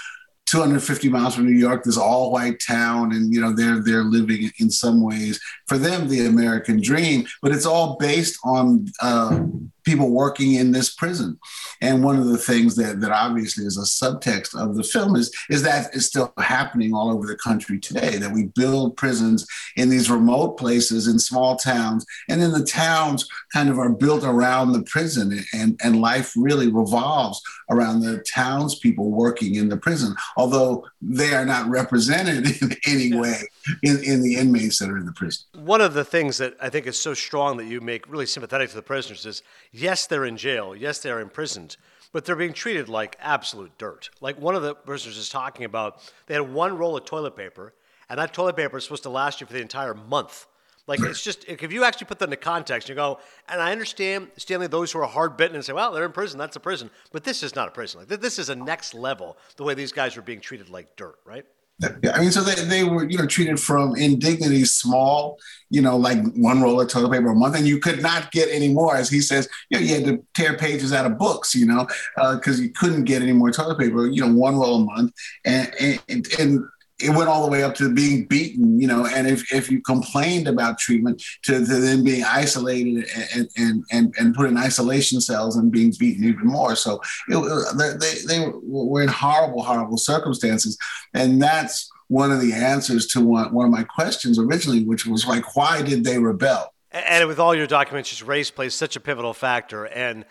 250 miles from New York, this all white town, and you know they're they're living in some ways. For them the American dream, but it's all based on uh, people working in this prison. And one of the things that, that obviously is a subtext of the film is, is that is still happening all over the country today, that we build prisons in these remote places in small towns. And then the towns kind of are built around the prison and, and life really revolves around the townspeople working in the prison, although they are not represented in any way in, in the inmates that are in the prison. One of the things that I think is so strong that you make really sympathetic to the prisoners is yes, they're in jail, yes, they're imprisoned, but they're being treated like absolute dirt. Like one of the prisoners is talking about, they had one roll of toilet paper, and that toilet paper is supposed to last you for the entire month. Like it's just if you actually put that into context, you go, and I understand Stanley, those who are hard bitten and say, well, they're in prison, that's a prison, but this is not a prison. Like this is a next level the way these guys are being treated like dirt, right? I mean, so they, they were, you know, treated from indignities small, you know, like one roll of toilet paper a month, and you could not get any more. As he says, you know, you had to tear pages out of books, you know, because uh, you couldn't get any more toilet paper, you know, one roll a month. And, and, and it went all the way up to being beaten, you know, and if, if you complained about treatment to, to then being isolated and, and, and, and put in isolation cells and being beaten even more. So it, uh, they, they were in horrible, horrible circumstances. And that's one of the answers to one, one of my questions originally, which was like, why did they rebel? And with all your documentaries, race plays such a pivotal factor. And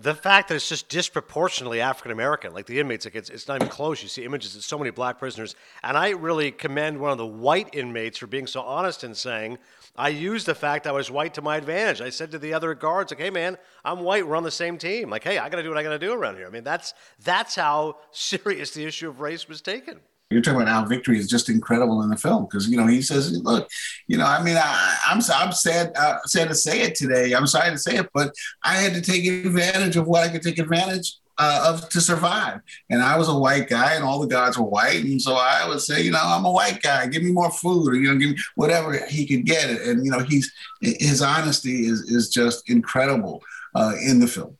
The fact that it's just disproportionately African American, like the inmates, like it's, it's not even close. You see images of so many black prisoners. And I really commend one of the white inmates for being so honest and saying, I used the fact I was white to my advantage. I said to the other guards, like, hey man, I'm white, we're on the same team. Like, hey, I gotta do what I gotta do around here. I mean, that's that's how serious the issue of race was taken. You're talking about Al Victory is just incredible in the film because you know he says, "Look, you know, I mean, I, am I'm, I'm sad uh, sad to say it today. I'm sorry to say it, but I had to take advantage of what I could take advantage uh, of to survive. And I was a white guy, and all the guards were white, and so I would say, you know, I'm a white guy. Give me more food, or you know, give me whatever he could get. It, and you know, he's his honesty is is just incredible uh, in the film.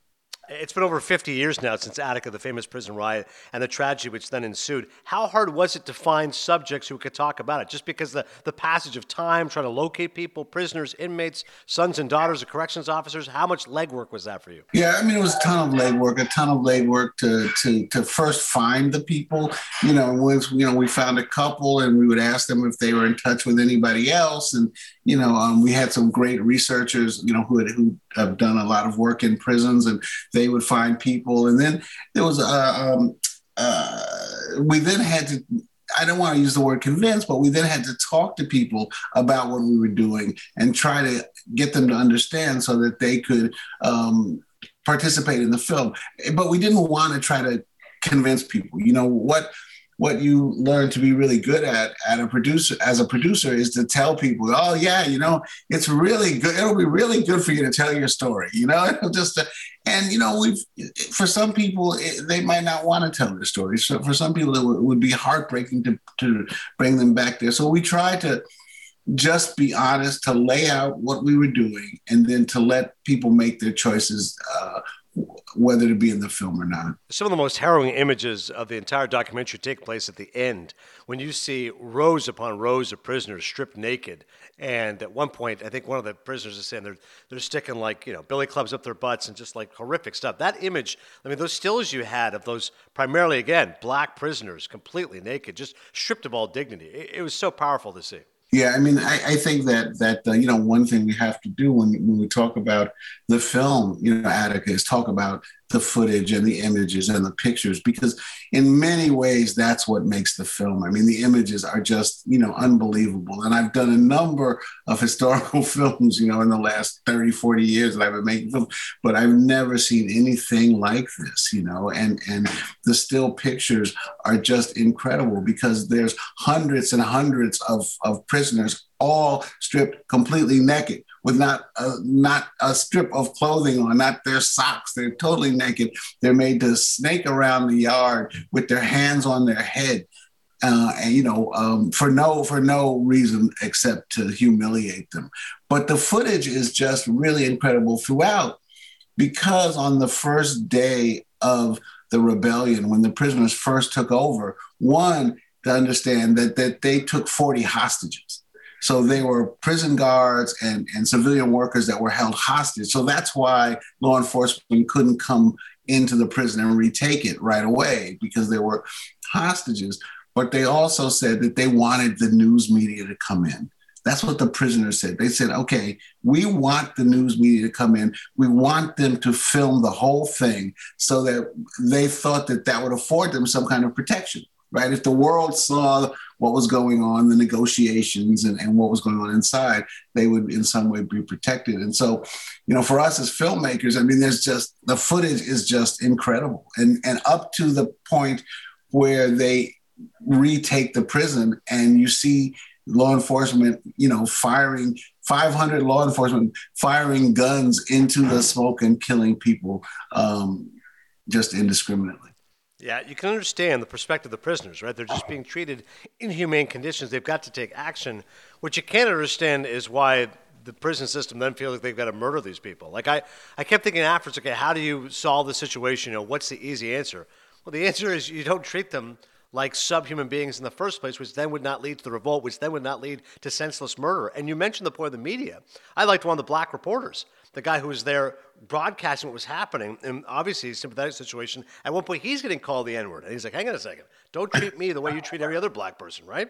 It's been over 50 years now since Attica, the famous prison riot, and the tragedy which then ensued. How hard was it to find subjects who could talk about it? Just because the, the passage of time, trying to locate people, prisoners, inmates, sons and daughters of corrections officers, how much legwork was that for you? Yeah, I mean, it was a ton of legwork, a ton of legwork to, to, to first find the people. You know, once, you know, we found a couple and we would ask them if they were in touch with anybody else. And, you know, um, we had some great researchers, you know, who, had, who have done a lot of work in prisons and they would find people. And then there was, uh, um, uh, we then had to, I don't want to use the word convince, but we then had to talk to people about what we were doing and try to get them to understand so that they could um, participate in the film. But we didn't want to try to convince people. You know what? What you learn to be really good at at a producer as a producer is to tell people oh yeah you know it's really good it'll be really good for you to tell your story you know it'll just uh, and you know we've for some people it, they might not want to tell their story so for some people it, w- it would be heartbreaking to, to bring them back there. So we try to just be honest to lay out what we were doing and then to let people make their choices uh, whether to be in the film or not. Some of the most harrowing images of the entire documentary take place at the end when you see rows upon rows of prisoners stripped naked. And at one point, I think one of the prisoners is saying they're, they're sticking like, you know, billy clubs up their butts and just like horrific stuff. That image, I mean, those stills you had of those primarily, again, black prisoners completely naked, just stripped of all dignity, it, it was so powerful to see. Yeah, I mean, I, I think that that uh, you know one thing we have to do when when we talk about the film, you know, Attica is talk about the footage and the images and the pictures because in many ways that's what makes the film. I mean the images are just you know unbelievable. And i've done a number of historical films you know in the last 30 40 years that i've been making films but i've never seen anything like this you know and and the still pictures are just incredible because there's hundreds and hundreds of of prisoners all stripped completely naked with not a, not a strip of clothing on, not their socks. They're totally naked. They're made to snake around the yard with their hands on their head. Uh, and you know, um, for no for no reason except to humiliate them. But the footage is just really incredible throughout, because on the first day of the rebellion, when the prisoners first took over, one to understand that that they took forty hostages. So they were prison guards and, and civilian workers that were held hostage. So that's why law enforcement couldn't come into the prison and retake it right away because they were hostages. But they also said that they wanted the news media to come in. That's what the prisoners said. They said, okay, we want the news media to come in. We want them to film the whole thing so that they thought that that would afford them some kind of protection, right? If the world saw what was going on, the negotiations, and, and what was going on inside, they would in some way be protected. And so, you know, for us as filmmakers, I mean, there's just the footage is just incredible, and and up to the point where they retake the prison, and you see law enforcement, you know, firing 500 law enforcement firing guns into the smoke and killing people um, just indiscriminately. Yeah, you can understand the perspective of the prisoners, right? They're just being treated in inhumane conditions. They've got to take action. What you can't understand is why the prison system then feels like they've got to murder these people. Like I, I kept thinking afterwards, okay, how do you solve the situation? You know, what's the easy answer? Well, the answer is you don't treat them like subhuman beings in the first place, which then would not lead to the revolt, which then would not lead to senseless murder. And you mentioned the point of the media. I liked one of the black reporters the guy who was there broadcasting what was happening, and obviously sympathetic situation. At one point, he's getting called the N word, and he's like, "Hang on a second, don't treat me the way you treat every other black person, right?"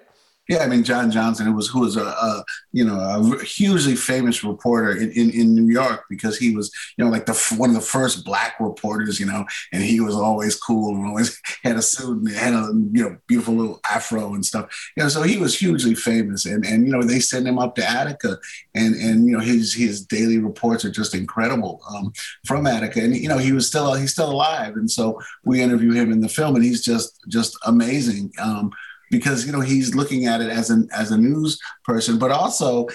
Yeah, I mean John Johnson, who was who was a, a you know a hugely famous reporter in, in, in New York because he was you know like the one of the first black reporters, you know, and he was always cool and always had a suit and had a you know beautiful little afro and stuff. You know, so he was hugely famous, and and you know they send him up to Attica, and and you know his his daily reports are just incredible um, from Attica, and you know he was still he's still alive, and so we interview him in the film, and he's just just amazing. Um, because you know he's looking at it as an as a news person, but also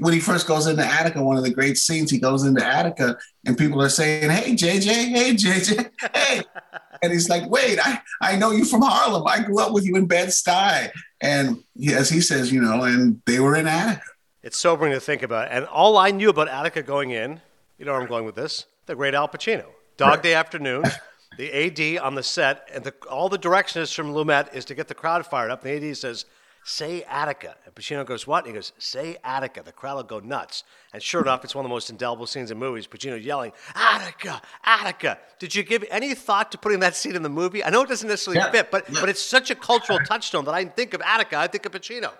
when he first goes into Attica, one of the great scenes, he goes into Attica and people are saying, Hey, JJ, hey, JJ, hey. and he's like, Wait, I, I know you from Harlem. I grew up with you in Bed-Stuy. And he, as he says, you know, and they were in Attica. It's sobering to think about. And all I knew about Attica going in, you know where I'm going with this, the great Al Pacino. Dog right. Day Afternoon. the AD on the set, and the, all the direction is from Lumet is to get the crowd fired up. And the AD says, say Attica. And Pacino goes, what? And he goes, say Attica. The crowd will go nuts. And sure enough, it's one of the most indelible scenes in movies. Pacino yelling, Attica, Attica. Did you give any thought to putting that scene in the movie? I know it doesn't necessarily yeah. fit, but, but it's such a cultural touchstone that I think of Attica, I think of Pacino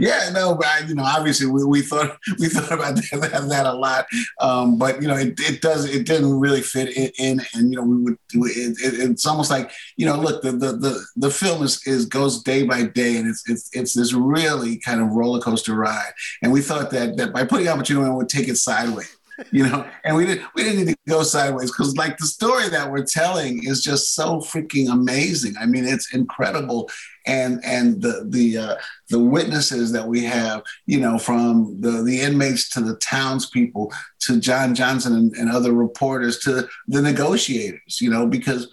yeah, no, but I, you know, obviously we, we thought we thought about that, that a lot, um, but you know, it, it does it didn't really fit in, in and you know, we would it, it, it's almost like you know, look, the, the the the film is is goes day by day, and it's it's it's this really kind of roller coaster ride, and we thought that that by putting Al Pacino in would take it sideways you know, and we didn't we didn't need to go sideways because like the story that we're telling is just so freaking amazing. I mean, it's incredible, and and the the uh, the witnesses that we have, you know, from the the inmates to the townspeople to John Johnson and, and other reporters to the negotiators, you know, because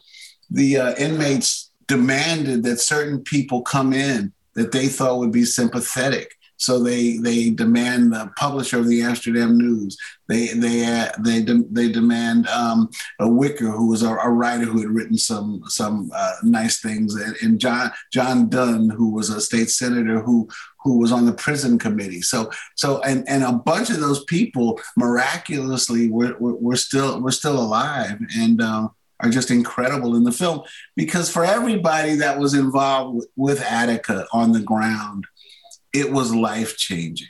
the uh, inmates demanded that certain people come in that they thought would be sympathetic so they they demand the publisher of the Amsterdam News. They they uh, they de- they demand um, a Wicker, who was a, a, writer who had written some some uh, nice things, and, and, John John Dunne, who was a state senator who who was on the prison committee. So so and and a bunch of those people miraculously were were, were still were still alive and. Uh, are just incredible in the film because for everybody that was involved with, with Attica on the ground, it was life changing.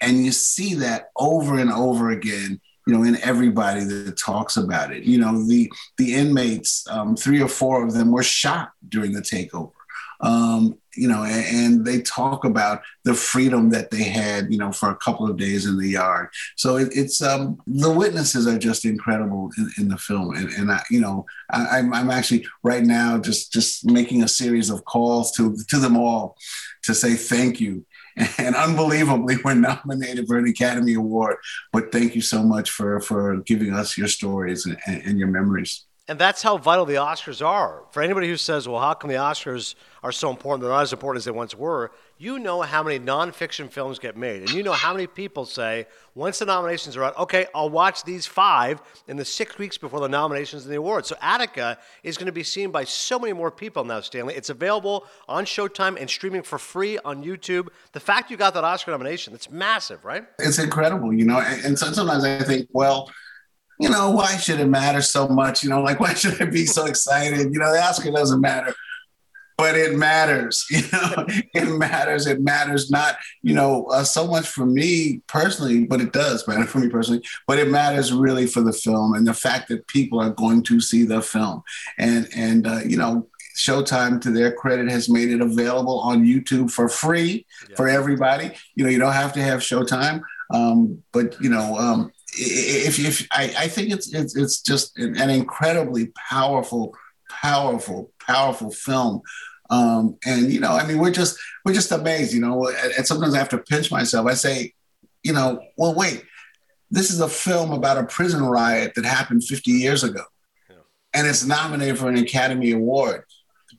And you see that over and over again, you know, in everybody that talks about it. You know, the the inmates, um, three or four of them were shot during the takeover. Um, you know, and, they talk about the freedom that they had, you know, for a couple of days in the yard. So it, it's um, the witnesses are just incredible in, in the film, and, and I, you know, I, I'm, I'm actually right now just just making a series of calls to to them all to say thank you. And unbelievably, we're nominated for an Academy Award. But thank you so much for for giving us your stories and, and your memories. And that's how vital the Oscars are. For anybody who says, well, how come the Oscars are so important? They're not as important as they once were. You know how many nonfiction films get made. And you know how many people say, once the nominations are out, okay, I'll watch these five in the six weeks before the nominations and the awards. So Attica is going to be seen by so many more people now, Stanley. It's available on Showtime and streaming for free on YouTube. The fact you got that Oscar nomination, that's massive, right? It's incredible, you know. And sometimes I think, well, you know, why should it matter so much? You know, like why should I be so excited? You know, the Oscar doesn't matter, but it matters. You know, it matters. It matters not, you know, uh, so much for me personally, but it does matter for me personally. But it matters really for the film and the fact that people are going to see the film, and and uh, you know, Showtime, to their credit, has made it available on YouTube for free yeah. for everybody. You know, you don't have to have Showtime, um, but you know, um, if, if I, I think it's, it's it's just an, an incredibly powerful, powerful, powerful film. Um, and you know, I mean, we're just we're just amazed, you know. And, sometimes I have to pinch myself. I say, you know, well, wait, this is a film about a prison riot that happened 50 years ago, yeah. and it's nominated for an Academy Award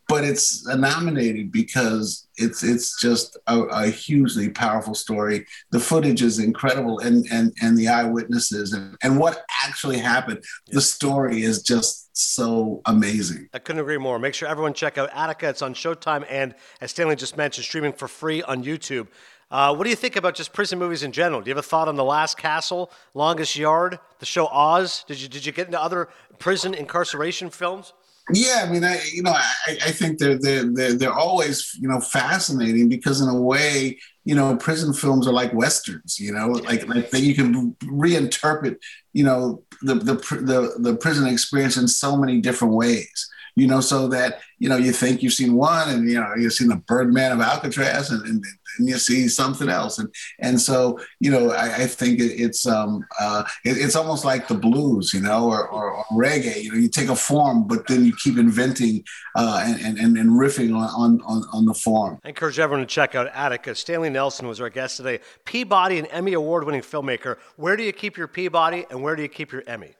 but it's nominated because it's it's just a, a, hugely powerful story. The footage is incredible, and and and the eyewitnesses and, and what actually happened. Yeah. The story is just so amazing. I couldn't agree more. Make sure everyone check out Attica. It's on Showtime, and as Stanley just mentioned, streaming for free on YouTube. Uh, what do you think about just prison movies in general? Do you have a thought on The Last Castle, Longest Yard, the show Oz? Did you did you get into other prison incarceration films? Yeah, I mean, I you know, I, I think they're, they're they're they're always you know fascinating because in a way, you know, prison films are like westerns. You know, like like that you can reinterpret you know the the the the prison experience in so many different ways you know, so that, you know, you think you've seen one and, you know, you've seen the Birdman of Alcatraz and, and, and you see something else. And, and so, you know, I, I think it, it's, um, uh, it, it's almost like the blues, you know, or, or, or, reggae, you know, you take a form, but then you keep inventing uh, and, and, and riffing on, on, on the form. I encourage everyone to check out Attica. Stanley Nelson was our guest today. Peabody, and Emmy award winning filmmaker. Where do you keep your Peabody and where do you keep your Emmy?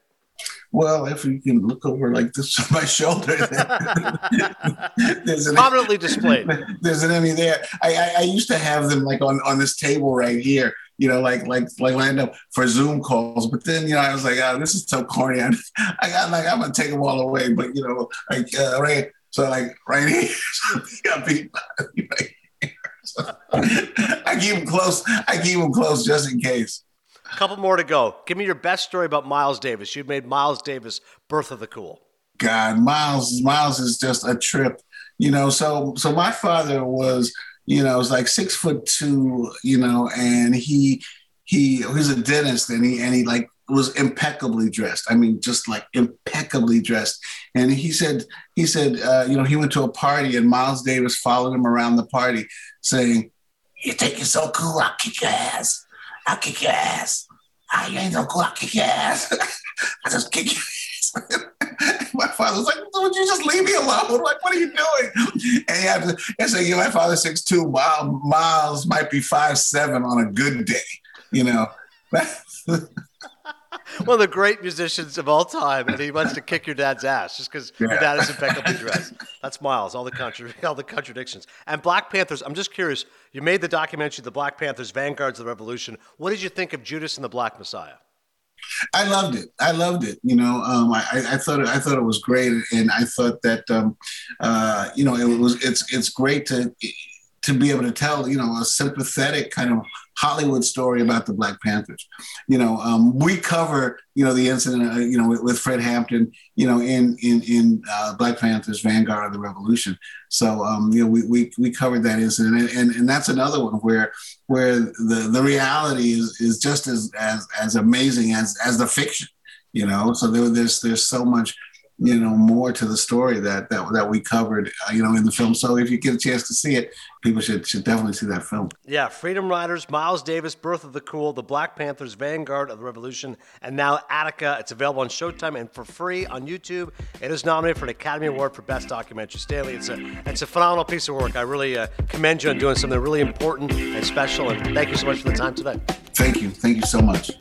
Well, if you can look over like this on my shoulder, there's an prominently displayed. There's an Emmy there. I, I, I, used to have them like on, on this table right here, you know, like like like lined up for Zoom calls. But then you know, I was like, oh, this is so corny. I, I got like I'm gonna take them all away. But you know, like uh, right, so like right here, right here. So, I keep them close. I keep them close just in case. Couple more to go. Give me your best story about Miles Davis. You've made Miles Davis birth of the cool. God, Miles, Miles is just a trip. You know, so so my father was, you know, was like six foot two, you know, and he he he's a dentist and he and he like was impeccably dressed. I mean, just like impeccably dressed. And he said, he said, uh, you know, he went to a party and Miles Davis followed him around the party saying, you think you're so cool, I'll kick your ass. I'll kick your ass. Ah, I ain't no cool. I'll kick your ass. I just kick your ass. my father's like, would you just leave me alone? Like, what are you doing? And had to, and so, you my father's six two. Miles might be five seven on a good day, you know. one of the great musicians of all time, and he wants to kick your dad's ass just because yeah. your dad is impeccably dressed. That's Miles. All the contra- all the contradictions. And Black Panthers. I'm just curious. You made the documentary, The Black Panthers: Vanguards of the Revolution. What did you think of Judas and the Black Messiah? I loved it. I loved it. You know, um, I, I, thought it, I thought it was great, and I thought that um, uh, you know it was it's it's great to to be able to tell you know a sympathetic kind of Hollywood story about the Black Panthers. You know, um, we cover you know the incident uh, you know with, with, Fred Hampton you know in in in uh, Black Panthers Vanguard of the Revolution. So um, you know we, we we covered that incident and, and and that's another one where where the the reality is is just as as as amazing as as the fiction. You know, so there, there's there's so much you know more to the story that that, that we covered uh, you know in the film. So if you get a chance to see it people should should definitely see that film. Yeah freedom riders miles davis birth of the cool the black panthers vanguard of the revolution and now attica. It's available on showtime and for free on youtube. It is nominated for an academy award for best documentary. Stanley it's a it's a phenomenal piece of work. I really uh, commend you on doing something really important and special and thank you so much for the time today. Thank you. Thank you so much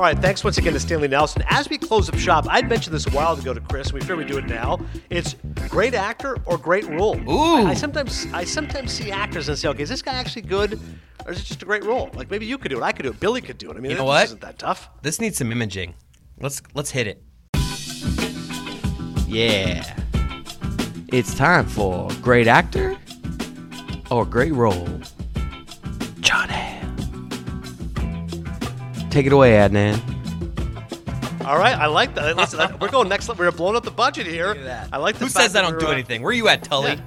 All right, thanks once again to Stanley Nelson. As we close up shop, I'd mentioned this a while ago to Chris. We figured we do it now. It's great actor or great role. Ooh. I, I, sometimes I sometimes see actors and say, okay, is this guy actually good, or is it just a great role? Like maybe you could do it, I could do it, Billy could do it. I mean, you know what? Isn't that tough? This needs some imaging. Let's let's hit it. Yeah, it's time for great actor or great role. Take it away, Adnan. All right, I like that. Listen, we're going next. We're blowing up the budget here. I like the Who says I don't do uh, anything? Where are you at, Tully? Yeah,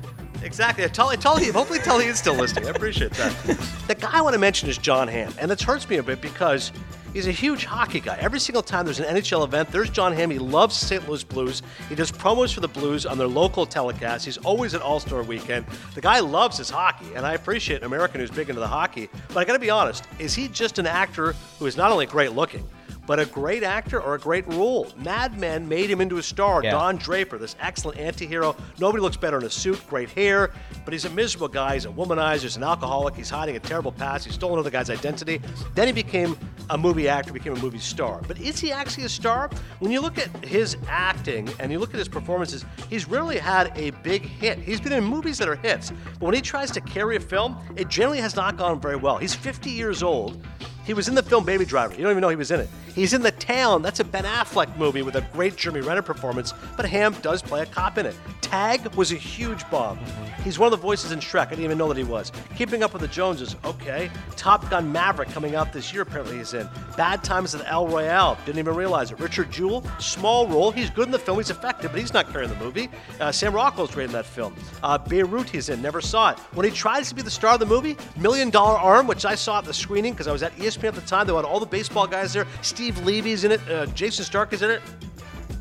exactly. Tully, Tully. Hopefully, Tully is still listening. I appreciate that. the guy I want to mention is Jon Hamm, and it hurts me a bit because He's a huge hockey guy. Every single time there's an NHL event, there's Jon Hamm. He loves St. Louis Blues. He does promos for the Blues on their local telecast. He's always at All Star Weekend. The guy loves his hockey, and I appreciate an American who's big into the hockey. But I got to be honest, is he just an actor who is not only great looking, but a great actor or a great role. Mad Men made him into a star. Yeah. Don Draper, this excellent anti-hero. Nobody looks better in a suit, great hair, but he's a miserable guy. He's a womanizer, he's an alcoholic, he's hiding a terrible past, He stole another guy's identity. Then he became a movie actor, became a movie star. But is he actually a star? When you look at his acting and you look at his performances, he's rarely had a big hit. He's been in movies that are hits, but when he tries to carry a film, it generally has not gone very well. He's 50 years old He was in the film Baby Driver. You don't even know he was in it. He's in The Town. That's a Ben Affleck movie with a great Jeremy Renner performance, but Hamm does play a cop in it. Tag was a huge bomb. He's one of the voices in Shrek. I didn't even know that he was. Keeping Up with the Joneses, okay. Top Gun Maverick coming out this year, apparently he's in. Bad Times at El Royale, didn't even realize it. Richard Jewell, small role. He's good in the film, he's effective, but he's not carrying the movie. Uh, Sam Rockwell's great in that film. Uh, Beirut, he's in, never saw it. When he tries to be the star of the movie, Million Dollar Arm, which I saw at the screening because I was at ESPN at the time, they had all the baseball guys there. Steve Levy's in it, uh, Jason Stark is in it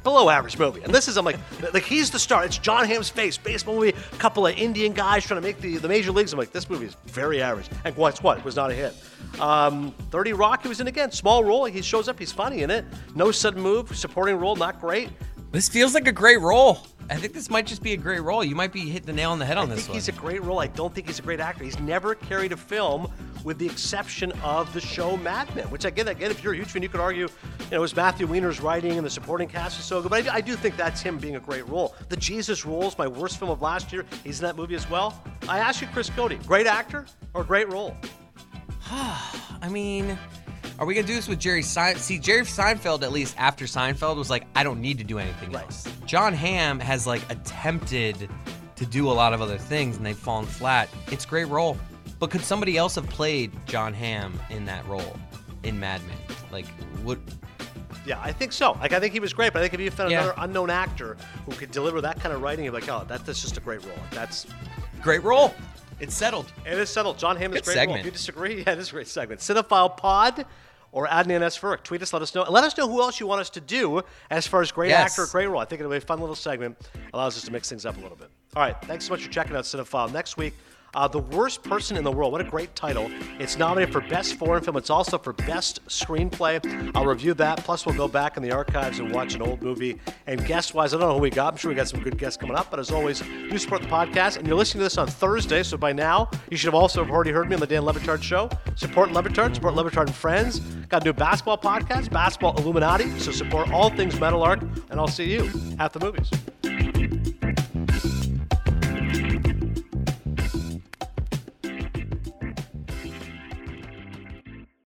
below average movie. And this is, I'm like, like he's the star. It's Jon Hamm's face, baseball movie, a couple of Indian guys trying to make the, the major leagues. I'm like, this movie is very average. And what's what? It was not a hit. Um, 30 Rock, he was in again. Small role. He shows up. He's funny in it. No sudden move. Supporting role, not great. This feels like a great role. I think this might just be a great role. You might be hitting the nail on the head on I this think one. he's a great role. I don't think he's a great actor. He's never carried a film with the exception of the show Mad Men, which again, again, if you're a huge fan, you could argue, you know, it was Matthew Weiner's writing and the supporting cast is so good. But I, I do think that's him being a great role. The Jesus Rolls, my worst film of last year, he's in that movie as well. I ask you, Chris Cote, great actor or great role? I mean, are we gonna do this with Jerry Sein? See, Jerry Seinfeld, at least after Seinfeld, was like, I don't need to do anything Right. else. Jon Hamm has like attempted to do a lot of other things, and they've fallen flat. It's a great role, but could somebody else have played Jon Hamm in that role in Mad Men? Like, would Yeah, I think so. Like, I think he was great, but I think if you found Yeah. another unknown actor who could deliver that kind of writing, you're like, oh, that, that's just a great role. That's great role? It's settled. It is settled. Jon Hamm is Good great. Role. segment. If you disagree, yeah, it is a great segment. Cinephile Pod or Adnan S. Virk. Tweet us, let us know. And let us know who else you want us to do as far as great Yes. actor, great role. I think it'll be a fun little segment. Allows us to mix things up a little bit. All right. Thanks so much for checking out Cinephile. Next week, uh, The Worst Person in the World. What a great title. It's nominated for Best Foreign Film. It's also for Best Screenplay. I'll review that. Plus, we'll go back in the archives and watch an old movie. And guest wise, I don't know who we got. I'm sure we got some good guests coming up. But as always, do support the podcast. And you're listening to this on Thursday. So by now, you should have also already heard me on the Dan Le Batard Show. Support Le Batard, support Le Batard and Friends. Got a new basketball podcast, Basketball Illuminati. So support all things Meadowlark. And I'll see you at the movies.